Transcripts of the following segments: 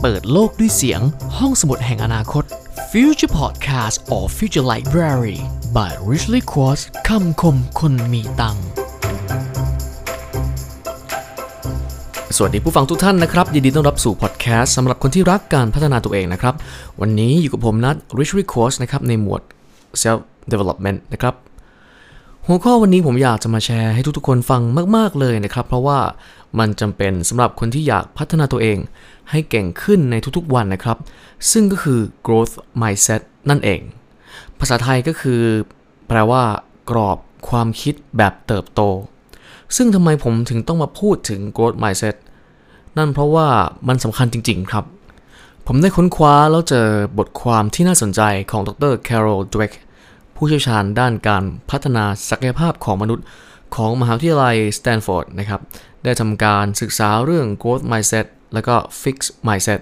เปิดโลกด้วยเสียงห้องสมุดแห่งอนาคต Future Podcast or Future Library by Richly Quartz คำคมคนมีตังค์สวัสดีผู้ฟังทุกท่านนะครับ ยินดีต้อนรับสู่พอดแคสต์สำหรับคนที่รักการพัฒนาตัวเองนะครับ วันนี้อยู่กับผมนัท Richly Quartz นะครับ ในหมวด Self Development นะครับ หัวข้อวันนี้ผมอยากจะมาแชร์ให้ทุกๆคนฟังมาก ๆ เลยนะครับ เพราะว่ามันจำเป็นสำหรับคนที่อยากพัฒนาตัวเอง ให้เก่งขึ้นในทุกๆวันนะครับ ซึ่งก็คือ growth mindset นั่นเอง ภาษาไทยก็คือ แปลว่า กรอบความคิดแบบเติบโต ซึ่งทำไมผมถึงต้องมาพูดถึง growth mindset นั่นเพราะว่ามันสำคัญจริง ๆ ครับ ผมได้ค้นคว้าแล้วเจอบทความที่น่าสนใจของดร Carol Dweck ผู้เชี่ยวชาญด้านการพัฒนาศักยภาพของมนุษย์ของมหาวิทยาลัยสแตนฟอร์ดนะครับ ได้ทำการศึกษาเรื่อง growth mindset แล้วก็ fixed mindset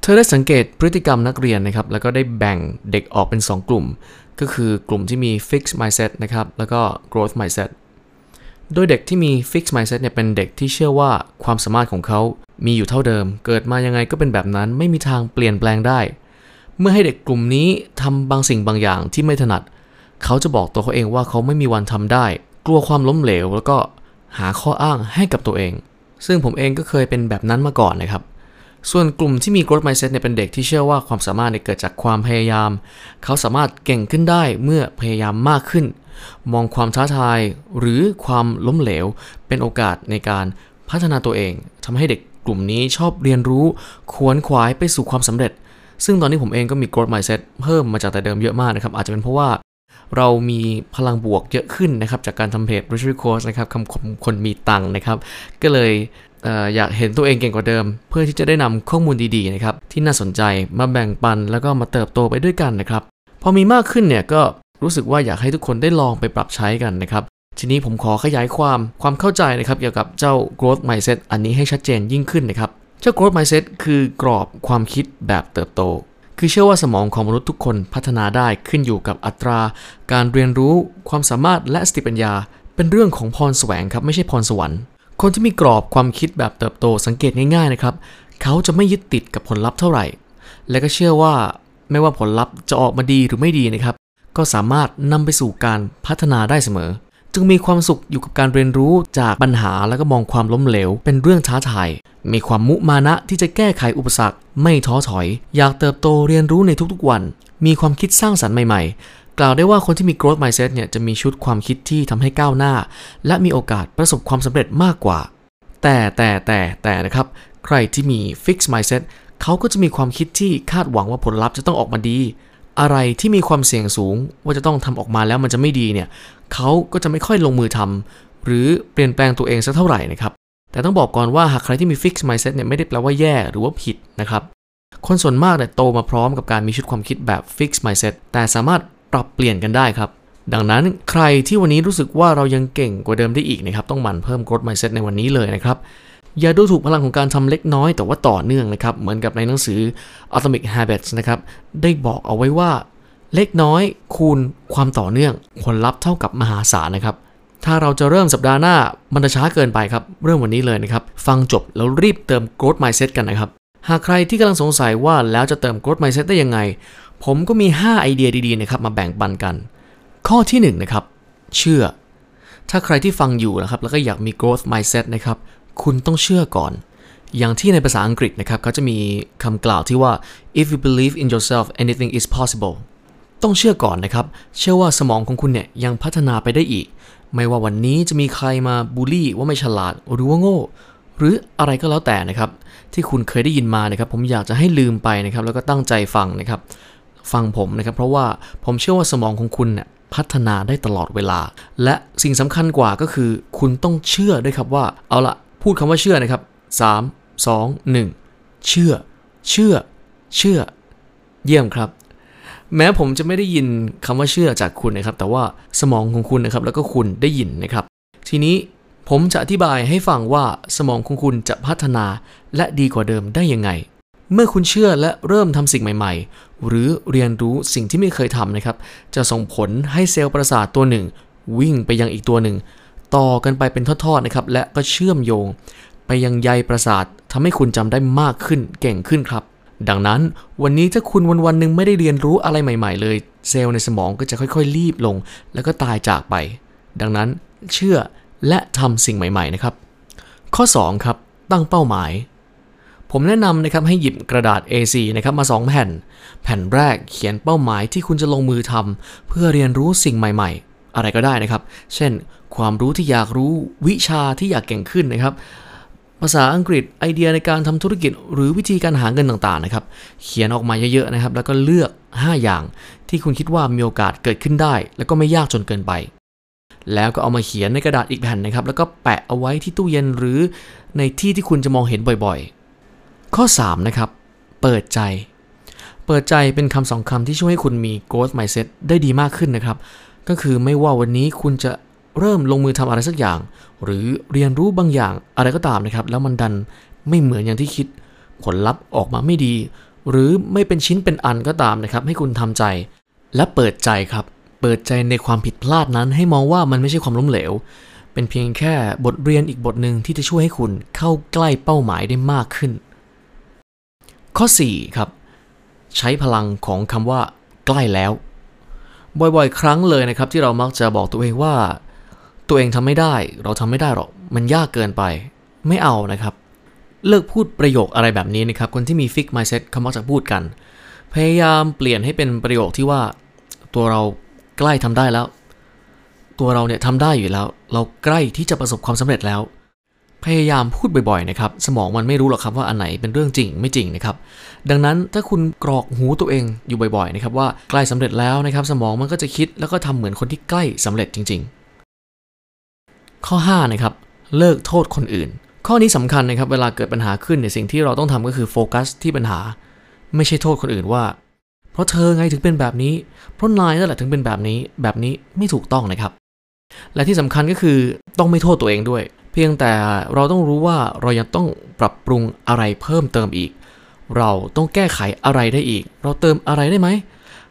เธอได้สังเกตพฤติกรรมนักเรียนนะครับ แล้วก็ได้แบ่งเด็กออกเป็น 2 กลุ่ม ก็คือกลุ่มที่มี fixed mindset นะครับ แล้วก็ growth mindset โดยเด็กที่มี fixed mindset เนี่ยเป็นเด็กที่เชื่อว่าความสามารถของเขา มีอยู่เท่าเดิม เกิดมายังไงก็เป็นแบบนั้น ไม่มีทางเปลี่ยนแปลงได้ เมื่อให้เด็กกลุ่มนี้ทำบางสิ่งบางอย่างที่ไม่ถนัด เขาจะบอกตัวเขาเองว่าเขาไม่มีวันทำได้ กลัวความล้มเหลว แล้วก็หาข้ออ้างให้กับตัวเอง ซึ่งผมเองก็เคยเป็นแบบนั้นมาก่อนนะครับ ส่วนกลุ่มที่มี growth mindset เนี่ยเป็นเด็กที่เชื่อว่าความสามารถเนี่ยเกิดจากความพยายาม เขาสามารถเก่งขึ้นได้เมื่อพยายามมากขึ้น มองความท้าทาย หรือความล้มเหลว เป็นโอกาสในการพัฒนาตัวเองทำให้เด็กกลุ่มนี้ชอบเรียนรู้ขวนขวายไปสู่ความสำเร็จ ซึ่งตอนนี้ผมเองก็มี growth mindset เพิ่มมาจากแต่เดิมเยอะมากนะครับ อาจจะเป็นเพราะว่าเรามีพลังบวกเยอะขึ้นนะครับ จากการทำเพจ r i c h r y Course นะครับคำคมคนมีตังค์นะครับ ก็เลยอออยากเห็นตัวเองเก่งกว่าเดิม เพื่อที่จะได้นำข้อมูลดีๆนะครับที่น่าสนใจมาแบ่งปันแล้วก็มาเติบโตไปด้วยกันนะครับพอมีมากขึ้นเนี่ยก็รู้สึกว่าอยากให้ทุกคนได้ลองไปปรับใช้กันนะครับทีนี้ผมขอขยายความความเข้าใจนะครับเกี่ยวกับเจ้า growth mindset อันนี้ให้ชัดเจนยิ่งขึ้นนะครับ เจ้า growth mindset คือกรอบความคิดแบบเติบโต คือเชื่อว่าสมองของมนุษย์ทุกคนพัฒนาได้ขึ้นอยู่กับอัตรา การเรียนรู้ ความสามารถและสติปัญญา เป็นเรื่องของพรแสวงครับไม่ใช่พรสวรรค์ คนที่มีกรอบความคิดแบบเติบโตสังเกตง่ายๆนะครับ เขาจะไม่ยึดติดกับผลลัพธ์เท่าไหร่ และก็เชื่อว่าไม่ว่าผลลัพธ์จะออกมาดีหรือไม่ดีนะครับ ก็สามารถนำไปสู่การพัฒนาได้เสมอ จึงมีความสุขอยู่กับการเรียนรู้จากปัญหาแล้วก็มองความล้มเหลว เป็นเรื่องท้าทาย มีความมุมานะที่จะแก้ไขอุปสรรค ไม่ท้อถอย อยากเติบโตเรียนรู้ในทุกๆวัน มีความคิดสร้างสรรค์ใหม่ๆ กล่าวได้ว่าคนที่มี growth mindset เนี่ยจะมีชุดความคิดที่ทำให้ก้าวหน้า และมีโอกาสประสบความสำเร็จมากกว่า แต่แต่แต่แต่นะครับ ใครที่มี fixed mindset เขาก็จะมีความคิดที่คาดหวังว่าผลลัพธ์จะต้องออกมาดี อะไรที่มีความเสี่ยงสูงว่าจะต้องทำออกมาแล้วมันจะไม่ดีเนี่ยเขาก็จะไม่ค่อยลงมือทำหรือเปลี่ยนแปลงตัวเองสักเท่าไหร่นะครับแต่ต้องบอกก่อนว่าหากใครที่มี fixed mindset เนี่ยไม่ได้แปลว่าแย่หรือว่าผิดนะครับคนส่วนมากเนี่ยโตมาพร้อมกับการมีชุดความคิดแบบ fixed mindset แต่สามารถปรับเปลี่ยนกันได้ครับ ดังนั้นใครที่วันนี้รู้สึกว่าเรายังเก่งกว่าเดิมได้อีกนะครับต้องหมั่นเพิ่ม growth mindset ในวันนี้เลยนะครับ อย่าดูถูกพลังของการทำเล็กน้อยแต่ว่าต่อเนื่องนะครับ เหมือนกับในหนังสือ Atomic Habits นะครับ ได้บอกเอาไว้ว่าเล็กน้อยคูณความต่อเนื่องผลลัพธ์เท่ากับมหาศาลนะครับ ถ้าเราจะเริ่มสัปดาห์หน้ามันจะช้าเกินไปครับ เริ่มวันนี้เลยนะครับ ฟังจบแล้วรีบเติม growth mindset กันนะครับ หากใครที่กำลังสงสัยว่าแล้วจะเติม growth mindset ได้ยังไง ผมก็มี 5 ไอเดียดีๆนะครับมาแบ่งปันกัน ข้อที่1นนะครับเชื่อ ถ้าใครที่ฟังอยู่นะครับแล้วก็อยากมี growth mindset นะครับ คุณต้องเชื่อก่อน อย่างที่ในภาษาอังกฤษนะครับเขาจะมีคำกล่าวที่ว่า if you believe in yourself anything is possible ต้องเชื่อก่อนนะครับ เชื่อว่าสมองของคุณเนี่ยยังพัฒนาไปได้อีก ไม่ว่าวันนี้จะมีใครมาบูลลี่ว่าไม่ฉลาดหรือว่าโง่ หรืออะไรก็แล้วแต่นะครับ ที่คุณเคยได้ยินมานะครับ ผมอยากจะให้ลืมไปนะครับ แล้วก็ตั้งใจฟังนะครับ ฟังผมนะครับ เพราะว่าผมเชื่อว่าสมองของคุณเนี่ยพัฒนาได้ตลอดเวลา และสิ่งสำคัญกว่าก็คือ คุณต้องเชื่อด้วยครับว่า เอาละ พูดคำว่าเชื่อนะครับ 3 2 1 เชื่อ เชื่อ เชื่อ เยี่ยมครับ แม้ผมจะไม่ได้ยินคำว่าเชื่อจากคุณนะครับ แต่ว่าสมองของคุณนะครับ แล้วก็คุณได้ยินนะครับ ทีนี้ผมจะอธิบายให้ฟังว่าสมองของคุณจะพัฒนาและดีกว่าเดิมได้ยังไง เมื่อคุณเชื่อและเริ่มทำสิ่งใหม่ ๆ หรือเรียนรู้สิ่งที่ไม่เคยทำนะครับ จะส่งผลให้เซลล์ประสาทตัวหนึ่ง วิ่งไปยังอีกตัวหนึ่ง ต่อกันไปเป็นทอดๆนะครับและก็เชื่อมโยง ไปยังใยประสาททำให้คุณจำได้มากขึ้นเก่งขึ้นครับ ดังนั้นวันนี้ถ้าคุณวันวันๆหนึ่งไม่ได้เรียนรู้อะไรใหม่ ๆ เลย เซลล์ในสมองก็จะค่อยๆรีบลง แล้วก็ตายจากไป ดังนั้นเชื่อและทำสิ่งใหม่ๆนะครับ ข้อ 2 ครับ ตั้งเป้าหมาย ผมแนะนำนะครับให้หยิบกระดาษ A4 นะครับมา 2 แผ่น แผ่นแรกเขียนเป้าหมายที่คุณจะลงมือทำเพื่อเรียนรู้สิ่งใหม่ ๆ อะไรก็ได้นะครับ เช่น ความรู้ที่อยากรู้วิชาที่อยากเก่งขึ้นนะครับ ภาษาอังกฤษไอเดียในการทำธุรกิจหรือวิธีการหาเงินต่างๆนะครับ เขียนออกมาเยอะๆนะครับ แล้วก็เลือก 5 อย่าง ที่คุณคิดว่ามีโอกาสเกิดขึ้นได้ แล้วก็ไม่ยากจนเกินไป แล้วก็เอามาเขียนในกระดาษอีกแผ่นนะครับ แล้วก็แปะเอาไว้ที่ตู้เย็นหรือในที่ที่คุณจะมองเห็นบ่อยๆ ข้อ 3 นะครับ เปิดใจเปิดใจเป็นคำสองคำที่ช่วยให้คุณมี growth mindset ได้ดีมากขึ้นนะครับ ก็คือไม่ว่าวันนี้คุณจะเริ่มลงมือทำอะไรสักอย่าง หรือเรียนรู้บางอย่างอะไรก็ตามนะครับ แล้วมันดันไม่เหมือนอย่างที่คิด ผลลัพธ์ออกมาไม่ดี หรือไม่เป็นชิ้นเป็นอันก็ตามนะครับ ให้คุณทำใจ และเปิดใจครับ เปิดใจในความผิดพลาดนั้นให้มองว่ามันไม่ใช่ความล้มเหลว เป็นเพียงแค่บทเรียนอีกบทหนึ่งที่จะช่วยให้คุณเข้าใกล้เป้าหมายได้มากขึ้น ข้อ 4 ครับ ใช้พลังของคำว่า ใกล้แล้ว บ่อยๆ ครั้งเลยนะครับที่เรามักจะบอกตัวเองว่า ตัวเองทำไม่ได้ เราทำไม่ได้หรอกมันยากเกินไป ไม่เอานะครับ เลิกพูดประโยคอะไรแบบนี้นะครับ คนที่มีฟิก mindset เขามักจะพูดกัน พยายามเปลี่ยนให้เป็นประโยคที่ว่า ตัวเราใกล้ทำได้แล้ว ตัวเราเนี่ยทำได้อยู่แล้ว เราใกล้ที่จะประสบความสำเร็จแล้ว พยายามพูดบ่อยๆนะครับสมองมันไม่รู้หรอกครับว่าอันไหนเป็นเรื่องจริงไม่จริงนะครับดังนั้นถ้าคุณกรอกหูตัวเองอยู่บ่อยๆนะครับว่าใกล้สำเร็จแล้วนะครับสมองมันก็จะคิดแล้วก็ทำเหมือนคนที่ใกล้สำเร็จจริง ๆ ข้อ5นะครับเลิกโทษคนอื่น ข้อนี้สำคัญนะครับเวลาเกิดปัญหาขึ้นเนี่ยสิ่งที่เราต้องทำก็คือโฟกัสที่ปัญหา ไม่ใช่โทษคนอื่นว่า เพราะเธอไงถึงเป็นแบบนี้ เพราะนายนั่นแหละถึงเป็นแบบนี้แบบนี้ไม่ถูกต้องนะครับและที่สำคัญก็คือต้องไม่โทษตัวเองด้วย พียงแต่เราต้องรู้ว่าเรายังต้องปรับปรุงอะไรเพิ่มเติมอีก เราต้องแก้ไขอะไรได้อีก เราเติมอะไรได้ไหม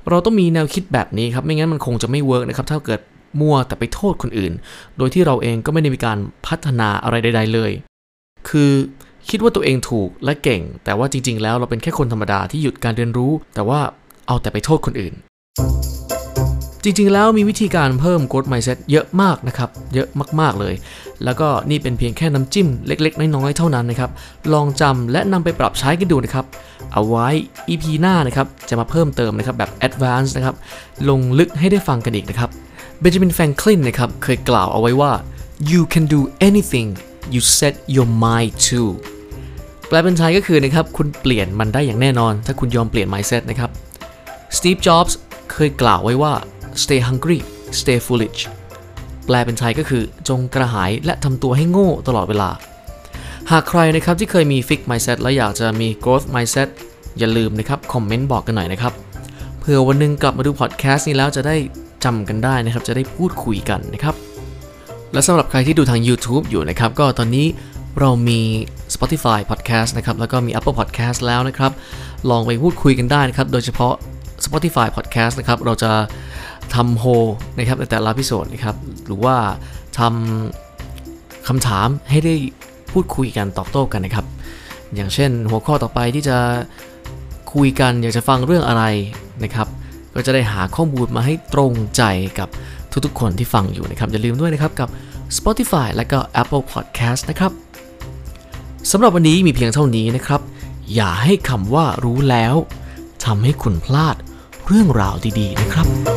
เราต้องมีแนวคิดแบบนี้ครับ ไม่งั้นมันคงจะไม่เวิร์กนะครับ ถ้าเกิดมัวแต่ไปโทษคนอื่น โดยที่เราเองก็ไม่ได้มีการพัฒนาอะไรใด ๆ เลย คือคิดว่าตัวเองถูกและเก่ง แต่ว่าจริง ๆ แล้วเราเป็นแค่คนธรรมดาที่หยุดการเรียนรู้ แต่ว่าเอาแต่ไปโทษคนอื่น จริงๆ แล้วมีวิธีการเพิ่ม growth mindset เยอะมากนะครับ เยอะมากๆเลย แล้วก็นี่เป็นเพียงแค่น้ำจิ้มเล็ก ๆ น้อยๆ เท่านั้นนะครับ ลองจำและนำไปปรับใช้กันดูนะครับ เอาไว้ EP หน้านะครับ จะมาเพิ่มเติมนะครับแบบ advanced นะครับ ลงลึกให้ได้ฟังกันอีกนะครับ เบนจามินแฟรงคลินนะครับ เคยกล่าวเอาไว้ว่า you can do anything you set your mind to แปลเป็นไทยก็คือนะครับ คุณเปลี่ยนมันได้อย่างแน่นอน ถ้าคุณยอมเปลี่ยน mindset นะครับ Steve Jobs เคยกล่าวไว้ว่า stay hungry stay foolish แปลเป็นไทยก็คือ จงกระหายและทำตัวให้โง่ตลอดเวลา หากใครนะครับที่เคยมี fix mindset และอยากจะมี growth mindset อย่าลืมนะครับ คอมเมนต์บอกกันหน่อยนะครับ เผื่อวันหนึงกลับมาดูพอดแคสต์นี้แล้วจะได้จำกันได้นะครับ จะได้พูดคุยกันนะครับ และสำหรับใครที่ดูทาง YouTube อยู่นะครับ ก็ตอนนี้เรามี Spotify Podcast นะครับ แล้วก็มี Apple Podcast แล้วนะครับ ลองไปพูดคุยกันได้นะครับ โดยเฉพาะ Spotify Podcast นะครับ เราจะ ทำโฮนะครับในแต่ละพิโซดนะครับหรือว่าทำคำถามให้ได้พูดคุยกันตอบโต้กันนะครับ อย่างเช่นหัวข้อต่อไปที่จะคุยกันอยากจะฟังเรื่องอะไรนะครับ ก็จะได้หาข้อมูลมาให้ตรงใจกับทุกๆคนที่ฟังอยู่นะครับ อย่าลืมด้วยนะครับกับ Spotify และก็ Apple Podcast นะครับสำหรับวันนี้มีเพียงเท่านี้นะครับ อย่าให้คำว่ารู้แล้วทำให้คุณพลาดเรื่องราวดีๆนะครับ